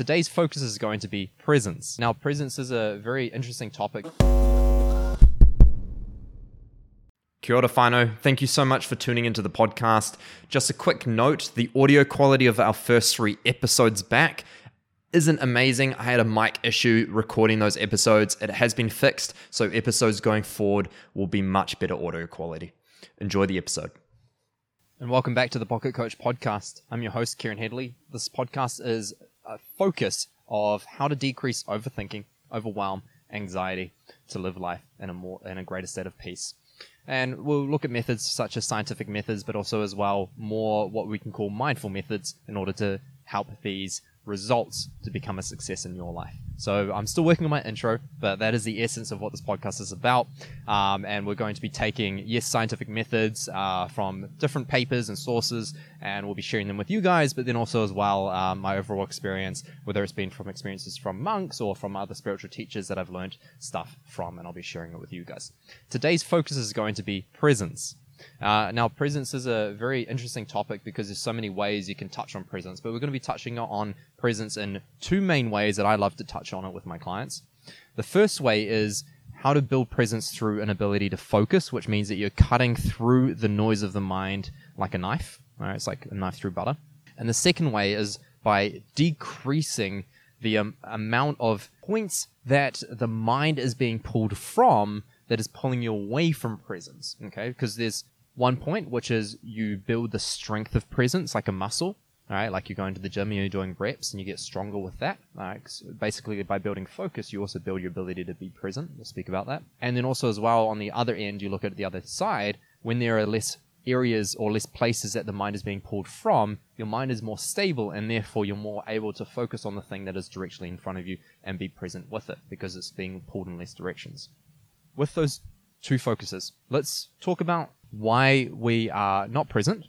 Today's focus is going to be presence. Now, presence is a very interesting topic. Kia ora whānau. Thank you so much for tuning into the podcast. Just a quick note the audio quality of our first three episodes back isn't amazing. I had a mic issue recording those episodes. It has been fixed, so episodes going forward will be much better audio quality. Enjoy the episode. And welcome back to the Pocket Coach podcast. I'm your host, Kieran Headley. This podcast is focus of how to decrease overthinking, overwhelm, anxiety to live life in a more in a greater state of peace. And we'll look at methods such as scientific methods, but also as well more what we can call mindful methods in order to help these results to become a success in your life. So I'm still working on my intro, but that is the essence of what this podcast is about. Um, and we're going to be taking, yes, scientific methods uh, from different papers and sources, and we'll be sharing them with you guys, but then also as well um, my overall experience, whether it's been from experiences from monks or from other spiritual teachers that I've learned stuff from, and I'll be sharing it with you guys. Today's focus is going to be presence. Uh, now, presence is a very interesting topic because there's so many ways you can touch on presence, but we're going to be touching on presence in two main ways that I love to touch on it with my clients. The first way is how to build presence through an ability to focus, which means that you're cutting through the noise of the mind like a knife. It's like a knife through butter. And the second way is by decreasing the um, amount of points that the mind is being pulled from that is pulling you away from presence. Okay, because there's one point which is you build the strength of presence like a muscle. All right, like you're going to the gym and you're doing reps and you get stronger with that. All right, basically, by building focus, you also build your ability to be present. We'll speak about that. And then also, as well, on the other end, you look at the other side. When there are less areas or less places that the mind is being pulled from, your mind is more stable and therefore you're more able to focus on the thing that is directly in front of you and be present with it because it's being pulled in less directions with those two focuses, let's talk about why we are not present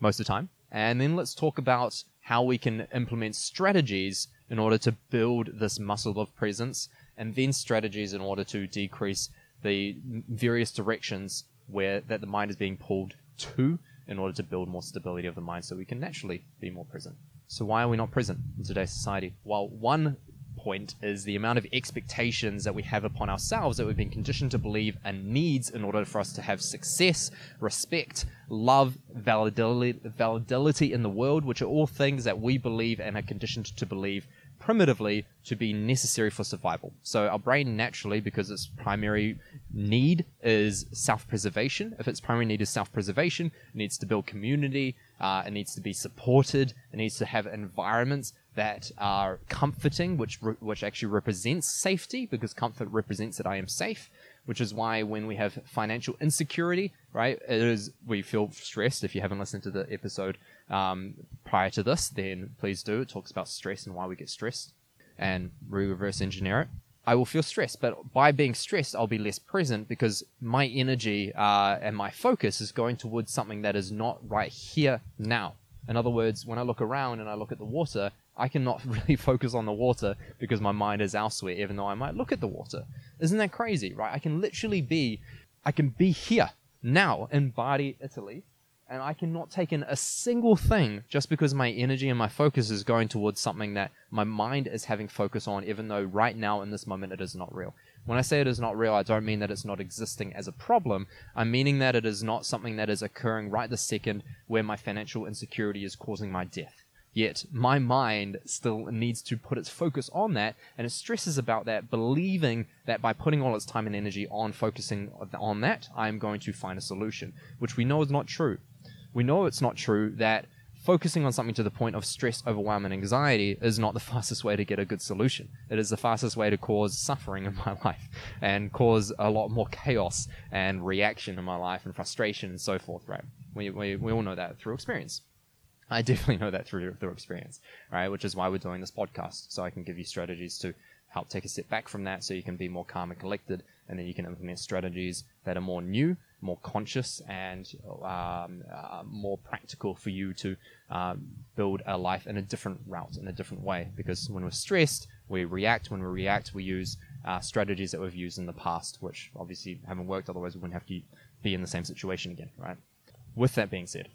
most of the time, and then let's talk about how we can implement strategies in order to build this muscle of presence, and then strategies in order to decrease the various directions where that the mind is being pulled to in order to build more stability of the mind so we can naturally be more present. So why are we not present in today's society? Well, one point is the amount of expectations that we have upon ourselves that we've been conditioned to believe and needs in order for us to have success, respect, love, validity, validity in the world, which are all things that we believe and are conditioned to believe primitively to be necessary for survival. So our brain naturally, because its primary need is self-preservation. If its primary need is self-preservation, it needs to build community. Uh, it needs to be supported. It needs to have environments that are comforting, which re- which actually represents safety, because comfort represents that I am safe. Which is why when we have financial insecurity, right, it is we feel stressed. If you haven't listened to the episode um, prior to this, then please do. It talks about stress and why we get stressed, and we reverse engineer it. I will feel stressed, but by being stressed, I'll be less present because my energy uh, and my focus is going towards something that is not right here now. In other words, when I look around and I look at the water, I cannot really focus on the water because my mind is elsewhere, even though I might look at the water. Isn't that crazy, right? I can literally be, I can be here now in Bari, Italy, and I cannot take in a single thing just because my energy and my focus is going towards something that my mind is having focus on, even though right now in this moment it is not real. When I say it is not real, I don't mean that it's not existing as a problem. I'm meaning that it is not something that is occurring right this second where my financial insecurity is causing my death. Yet my mind still needs to put its focus on that, and it stresses about that, believing that by putting all its time and energy on focusing on that, I am going to find a solution, which we know is not true. We know it's not true that focusing on something to the point of stress, overwhelm, and anxiety is not the fastest way to get a good solution. It is the fastest way to cause suffering in my life and cause a lot more chaos and reaction in my life and frustration and so forth, right? We, we, we all know that through experience. I definitely know that through through experience, right? Which is why we're doing this podcast, so I can give you strategies to help take a step back from that, so you can be more calm and collected, and then you can implement strategies that are more new, more conscious, and um, uh, more practical for you to um, build a life in a different route, in a different way. Because when we're stressed, we react. When we react, we use uh, strategies that we've used in the past, which obviously haven't worked. Otherwise, we wouldn't have to be in the same situation again, right? With that being said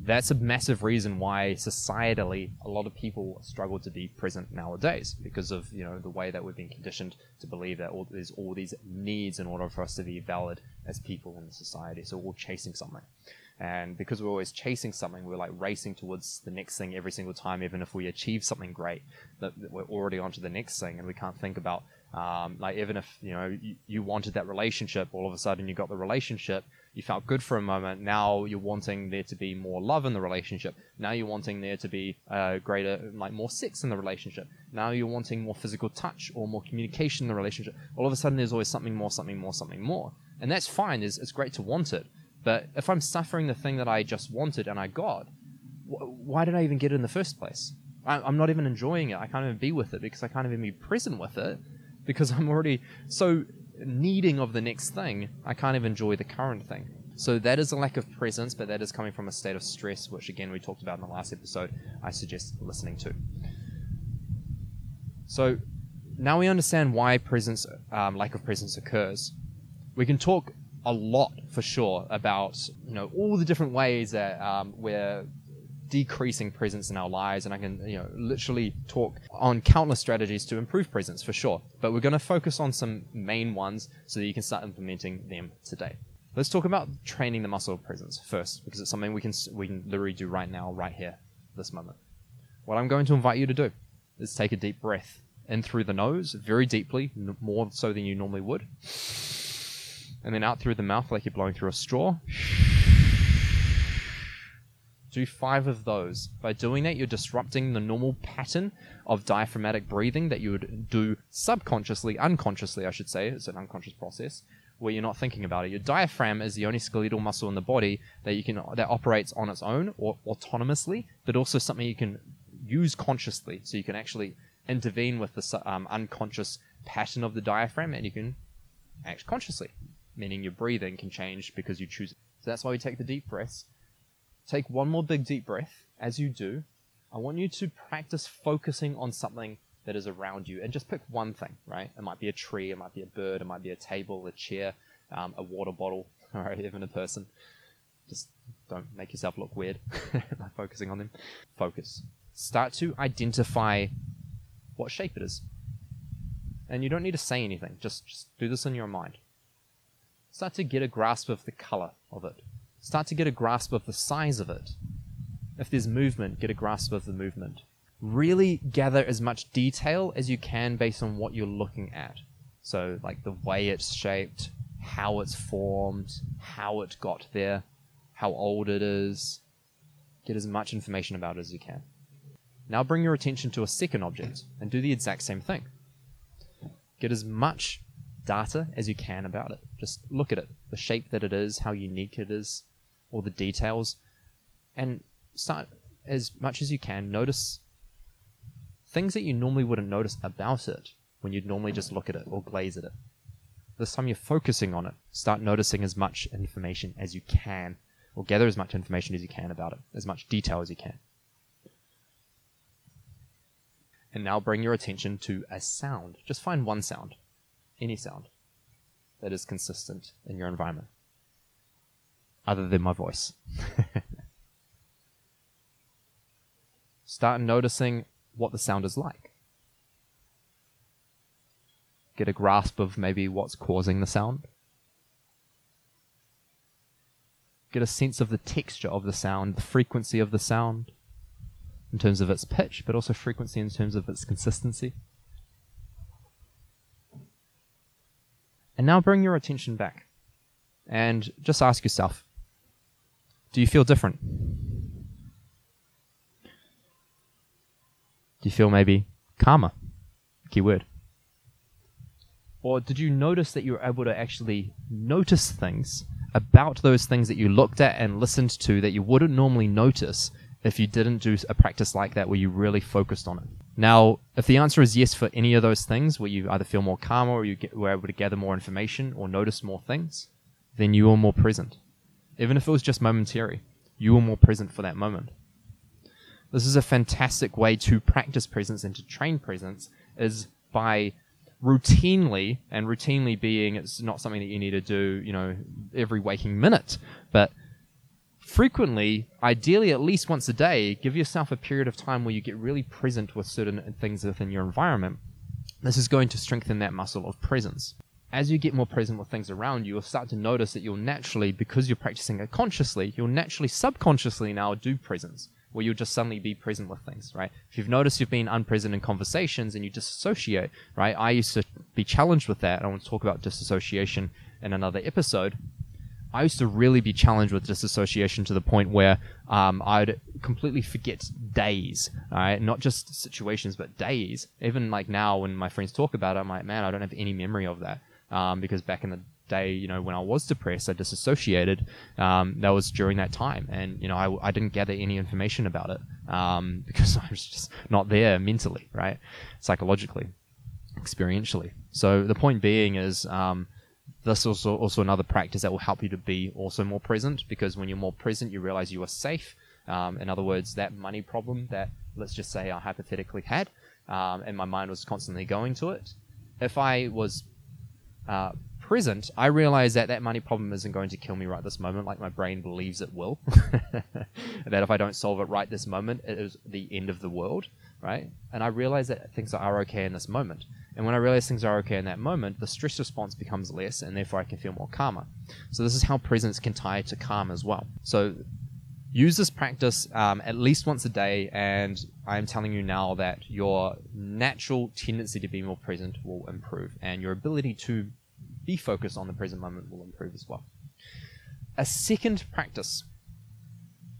that's a massive reason why societally a lot of people struggle to be present nowadays because of you know the way that we've been conditioned to believe that all, there's all these needs in order for us to be valid as people in society. So we're chasing something. And because we're always chasing something, we're like racing towards the next thing every single time, even if we achieve something great, that, that we're already on to the next thing, and we can't think about um, like even if you know you, you, wanted that relationship, all of a sudden you got the relationship, you felt good for a moment. Now you're wanting there to be more love in the relationship. Now you're wanting there to be uh, greater, like more sex in the relationship. Now you're wanting more physical touch or more communication in the relationship. All of a sudden there's always something more, something more, something more, and that's fine. It's, it's great to want it, but if I'm suffering the thing that I just wanted and I got, wh- why did I even get it in the first place? I, am not even enjoying it. I can't even be with it because I can't even be present with it because I'm already so needing of the next thing. I can't even enjoy the current thing. So that is a lack of presence, but that is coming from a state of stress, which again we talked about in the last episode. I suggest listening to. So now we understand why presence, um, lack of presence occurs. We can talk a lot for sure about you know all the different ways that um, we're decreasing presence in our lives and i can you know literally talk on countless strategies to improve presence for sure. But we're going to focus on some main ones so that you can start implementing them today. Let's talk about training the muscle of presence first because it's something we can we can literally do right now right here this moment. What i'm going to invite you to do is take a deep breath in through the nose very deeply more so than you normally would and then out through the mouth like you're blowing through a straw. Do five of those. By doing that, you're disrupting the normal pattern of diaphragmatic breathing that you would do subconsciously, unconsciously, I should say. It's an unconscious process where you're not thinking about it. Your diaphragm is the only skeletal muscle in the body that you can that operates on its own or autonomously, but also something you can use consciously. So you can actually intervene with the um, unconscious pattern of the diaphragm, and you can act consciously meaning your breathing can change because you choose. So that's why we take the deep breaths. Take one more big deep breath. As you do, I want you to practice focusing on something that is around you and just pick one thing, right? It might be a tree, it might be a bird, it might be a table, a chair, um, a water bottle, or even a person. Just don't make yourself look weird by focusing on them. Focus. Start to identify what shape it is. And you don't need to say anything, just, just do this in your mind. Start to get a grasp of the color of it. Start to get a grasp of the size of it. If there's movement, get a grasp of the movement. Really gather as much detail as you can based on what you're looking at. So, like the way it's shaped, how it's formed, how it got there, how old it is. Get as much information about it as you can. Now bring your attention to a second object and do the exact same thing. Get as much data as you can about it. Just look at it, the shape that it is, how unique it is, all the details, and start as much as you can. Notice things that you normally wouldn't notice about it when you'd normally just look at it or glaze at it. This time you're focusing on it. Start noticing as much information as you can, or gather as much information as you can about it, as much detail as you can. And now bring your attention to a sound. Just find one sound any sound that is consistent in your environment, other than my voice. Start noticing what the sound is like. Get a grasp of maybe what's causing the sound. Get a sense of the texture of the sound, the frequency of the sound, in terms of its pitch, but also frequency in terms of its consistency. And now bring your attention back and just ask yourself do you feel different? Do you feel maybe calmer? Keyword. Or did you notice that you were able to actually notice things about those things that you looked at and listened to that you wouldn't normally notice if you didn't do a practice like that where you really focused on it? Now, if the answer is yes for any of those things, where you either feel more calm or you get, were able to gather more information or notice more things, then you are more present. Even if it was just momentary, you were more present for that moment. This is a fantastic way to practice presence and to train presence is by routinely, and routinely being it's not something that you need to do, you know, every waking minute, but frequently, ideally at least once a day, give yourself a period of time where you get really present with certain things within your environment. This is going to strengthen that muscle of presence. As you get more present with things around you, you'll start to notice that you'll naturally, because you're practicing it consciously, you'll naturally subconsciously now do presence where you'll just suddenly be present with things, right? If you've noticed you've been unpresent in conversations and you disassociate, right? I used to be challenged with that. I want to talk about disassociation in another episode. I used to really be challenged with disassociation to the point where um, I'd completely forget days, right? Not just situations, but days. Even like now, when my friends talk about it, I'm like, man, I don't have any memory of that um, because back in the day, you know, when I was depressed, I disassociated. Um, that was during that time, and you know, I, I didn't gather any information about it um, because I was just not there mentally, right, psychologically, experientially. So the point being is. Um, this is also, also another practice that will help you to be also more present because when you're more present, you realize you are safe. Um, in other words, that money problem that let's just say I hypothetically had, um, and my mind was constantly going to it. If I was uh, present, I realize that that money problem isn't going to kill me right this moment, like my brain believes it will. that if I don't solve it right this moment, it is the end of the world, right? And I realize that things are okay in this moment. And when I realize things are okay in that moment, the stress response becomes less, and therefore I can feel more calmer. So this is how presence can tie to calm as well. So use this practice um, at least once a day, and I am telling you now that your natural tendency to be more present will improve, and your ability to be focused on the present moment will improve as well. A second practice,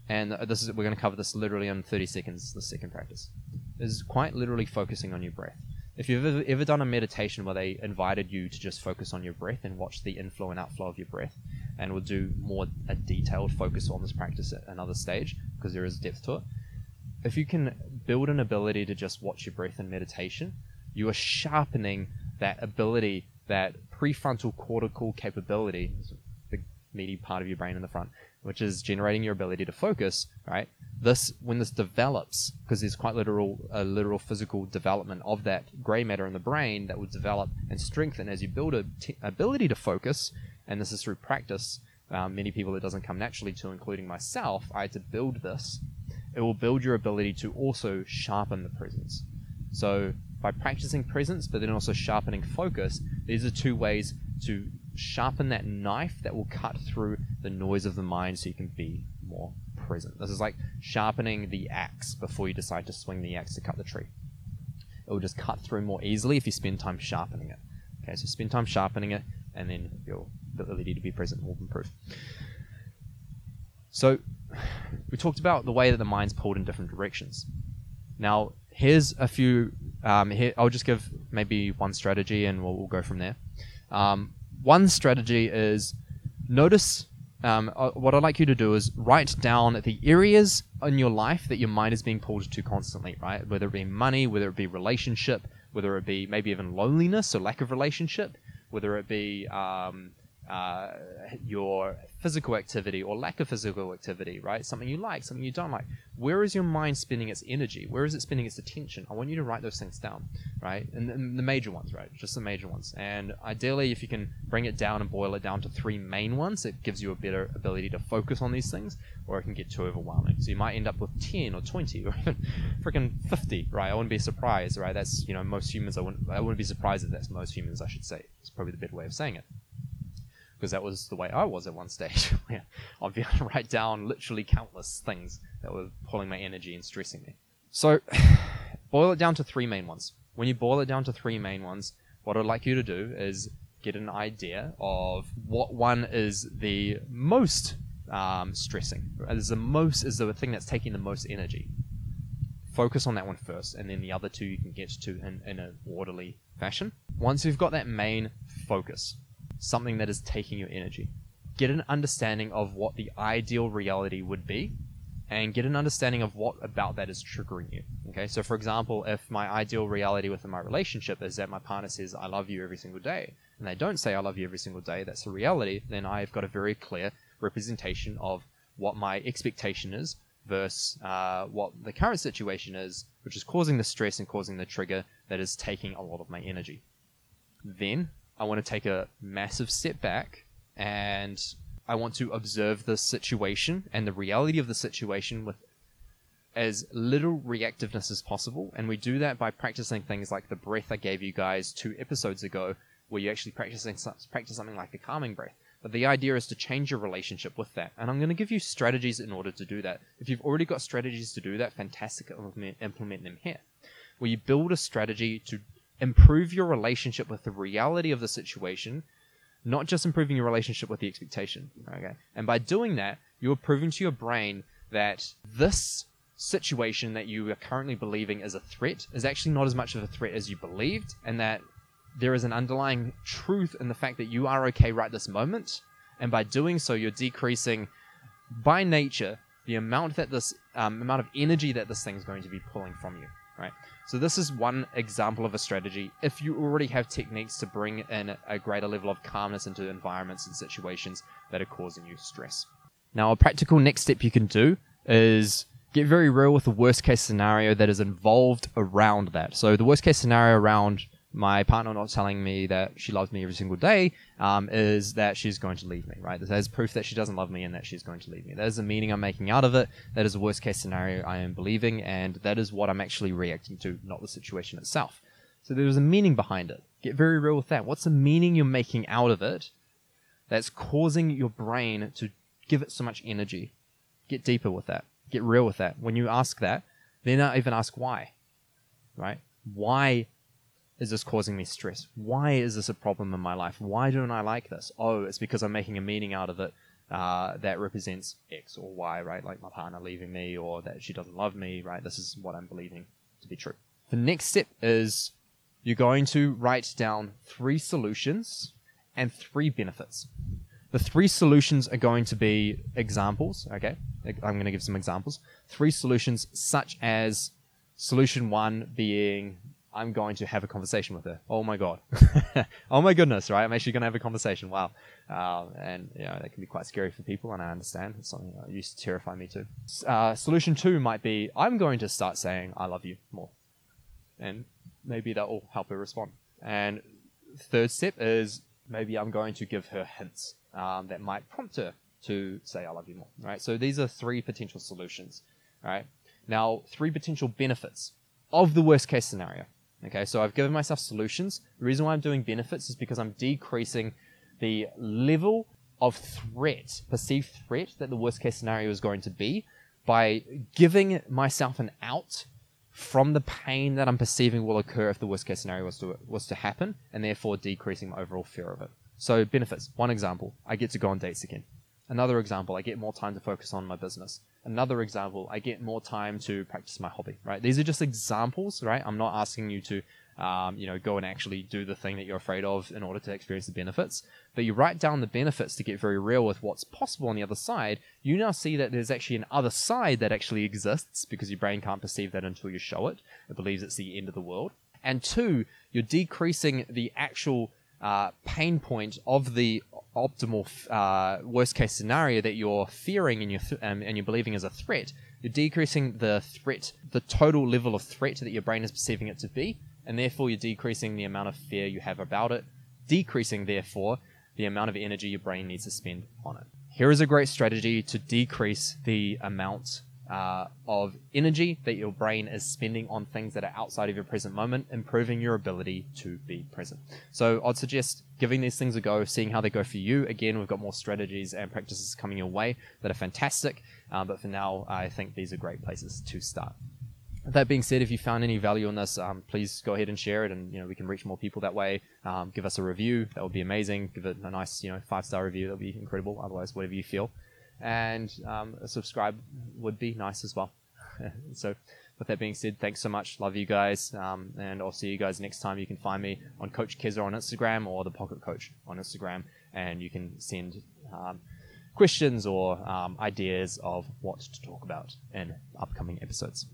and this is we're going to cover this literally in 30 seconds. The second practice is quite literally focusing on your breath. If you've ever, ever done a meditation where they invited you to just focus on your breath and watch the inflow and outflow of your breath, and we'll do more a detailed focus on this practice at another stage because there is depth to it. If you can build an ability to just watch your breath in meditation, you are sharpening that ability that prefrontal cortical capability, the meaty part of your brain in the front, which is generating your ability to focus, right? This, when this develops, because there's quite literal, a literal physical development of that gray matter in the brain that will develop and strengthen as you build a t- ability to focus, and this is through practice. Um, many people it doesn't come naturally to, including myself. I had to build this. It will build your ability to also sharpen the presence. So by practicing presence, but then also sharpening focus, these are two ways to sharpen that knife that will cut through the noise of the mind so you can be more present. This is like sharpening the axe before you decide to swing the axe to cut the tree. It will just cut through more easily if you spend time sharpening it. Okay, so spend time sharpening it, and then your ability to be present will improve. So, we talked about the way that the mind's pulled in different directions. Now, here's a few. Um, here, I'll just give maybe one strategy, and we'll, we'll go from there. Um, one strategy is notice. Um, uh, what I'd like you to do is write down the areas in your life that your mind is being pulled to constantly, right? Whether it be money, whether it be relationship, whether it be maybe even loneliness or lack of relationship, whether it be um, uh, your physical activity or lack of physical activity, right? Something you like, something you don't like. Where is your mind spending its energy? Where is it spending its attention? I want you to write those things down, right? And, and, the major ones, right? Just the major ones. And ideally, if you can bring it down and boil it down to three main ones, it gives you a better ability to focus on these things, or it can get too overwhelming. So you might end up with 10 or 20 or even freaking 50, right? I wouldn't be surprised, right? That's, you know, most humans, I wouldn't, I wouldn't be surprised if that's most humans, I should say. It's probably the better way of saying it because that was the way I was at one stage. I'd be able to write down literally countless things that were pulling my energy and stressing me. So, boil it down to three main ones. When you boil it down to three main ones, what I'd like you to do is get an idea of what one is the most um, stressing. Is the most is the thing that's taking the most energy. Focus on that one first, and then the other two you can get to in, in an orderly fashion. Once you've got that main focus, something that is taking your energy. Get an understanding of what the ideal reality would be and get an understanding of what about that is triggering you. Okay, so for example, if my ideal reality within my relationship is that my partner says, I love you every single day, and they don't say, I love you every single day, that's a reality, then I've got a very clear representation of what my expectation is versus uh, what the current situation is, which is causing the stress and causing the trigger that is taking a lot of my energy. Then I want to take a massive step back and I want to observe the situation and the reality of the situation with as little reactiveness as possible. And we do that by practicing things like the breath I gave you guys two episodes ago, where you actually practicing practice something like the calming breath. But the idea is to change your relationship with that. And I'm going to give you strategies in order to do that. If you've already got strategies to do that, fantastic, implement them here. Where you build a strategy to improve your relationship with the reality of the situation, not just improving your relationship with the expectation. Okay. And by doing that, you're proving to your brain that this situation that you are currently believing is a threat is actually not as much of a threat as you believed, and that there is an underlying truth in the fact that you are okay right this moment. And by doing so, you're decreasing, by nature, the amount that this um, amount of energy that this thing is going to be pulling from you. Right. So this is one example of a strategy. If you already have techniques to bring in a greater level of calmness into environments and situations that are causing you stress. Now, a practical next step you can do is get very real with the worst case scenario that is involved around that. So the worst case scenario around my partner not telling me that she loves me every single day um, is that she's going to leave me, right? That is proof that she doesn't love me and that she's going to leave me. That is the meaning I'm making out of it. That is the worst case scenario I am believing, and that is what I'm actually reacting to, not the situation itself. So there's a meaning behind it. Get very real with that. What's the meaning you're making out of it that's causing your brain to give it so much energy? Get deeper with that. Get real with that. When you ask that, then I even ask why, right? Why is this causing me stress? Why is this a problem in my life? Why don't I like this? Oh, it's because I'm making a meaning out of it uh, that represents X or Y, right? Like my partner leaving me or that she doesn't love me, right? This is what I'm believing to be true. The next step is you're going to write down three solutions and three benefits. The three solutions are going to be examples, okay? I'm going to give some examples. Three solutions, such as solution one being I'm going to have a conversation with her. Oh my god. oh my goodness, right? I'm actually going to have a conversation. Wow. Uh, and, you know, that can be quite scary for people, and I understand. It's something that used to terrify me too. Uh, solution two might be I'm going to start saying I love you more. And maybe that will help her respond. And third step is maybe I'm going to give her hints um, that might prompt her to say I love you more. Right. So these are three potential solutions. Right. Now, three potential benefits of the worst case scenario. Okay, so I've given myself solutions. The reason why I'm doing benefits is because I'm decreasing the level of threat, perceived threat that the worst case scenario is going to be by giving myself an out from the pain that I'm perceiving will occur if the worst case scenario was to, was to happen, and therefore decreasing my overall fear of it. So, benefits. One example, I get to go on dates again. Another example, I get more time to focus on my business. Another example, I get more time to practice my hobby, right? These are just examples, right? I'm not asking you to, um, you know, go and actually do the thing that you're afraid of in order to experience the benefits. But you write down the benefits to get very real with what's possible on the other side. You now see that there's actually an other side that actually exists because your brain can't perceive that until you show it. It believes it's the end of the world. And two, you're decreasing the actual uh, pain point of the optimal uh, worst case scenario that you're fearing and you're, th- um, and you're believing is a threat, you're decreasing the threat, the total level of threat that your brain is perceiving it to be, and therefore you're decreasing the amount of fear you have about it, decreasing, therefore, the amount of energy your brain needs to spend on it. Here is a great strategy to decrease the amount uh, of energy that your brain is spending on things that are outside of your present moment, improving your ability to be present. So I'd suggest giving these things a go, seeing how they go for you. Again, we've got more strategies and practices coming your way that are fantastic, uh, but for now, I think these are great places to start. That being said, if you found any value in this, um, please go ahead and share it, and you know we can reach more people that way. Um, give us a review; that would be amazing. Give it a nice, you know, five star review; that would be incredible. Otherwise, whatever you feel and um, a subscribe would be nice as well. so, with that being said, thanks so much. Love you guys, um, and I'll see you guys next time. You can find me on Coach Keza on Instagram or the Pocket Coach on Instagram, and you can send um, questions or um, ideas of what to talk about in upcoming episodes.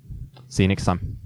See you next time.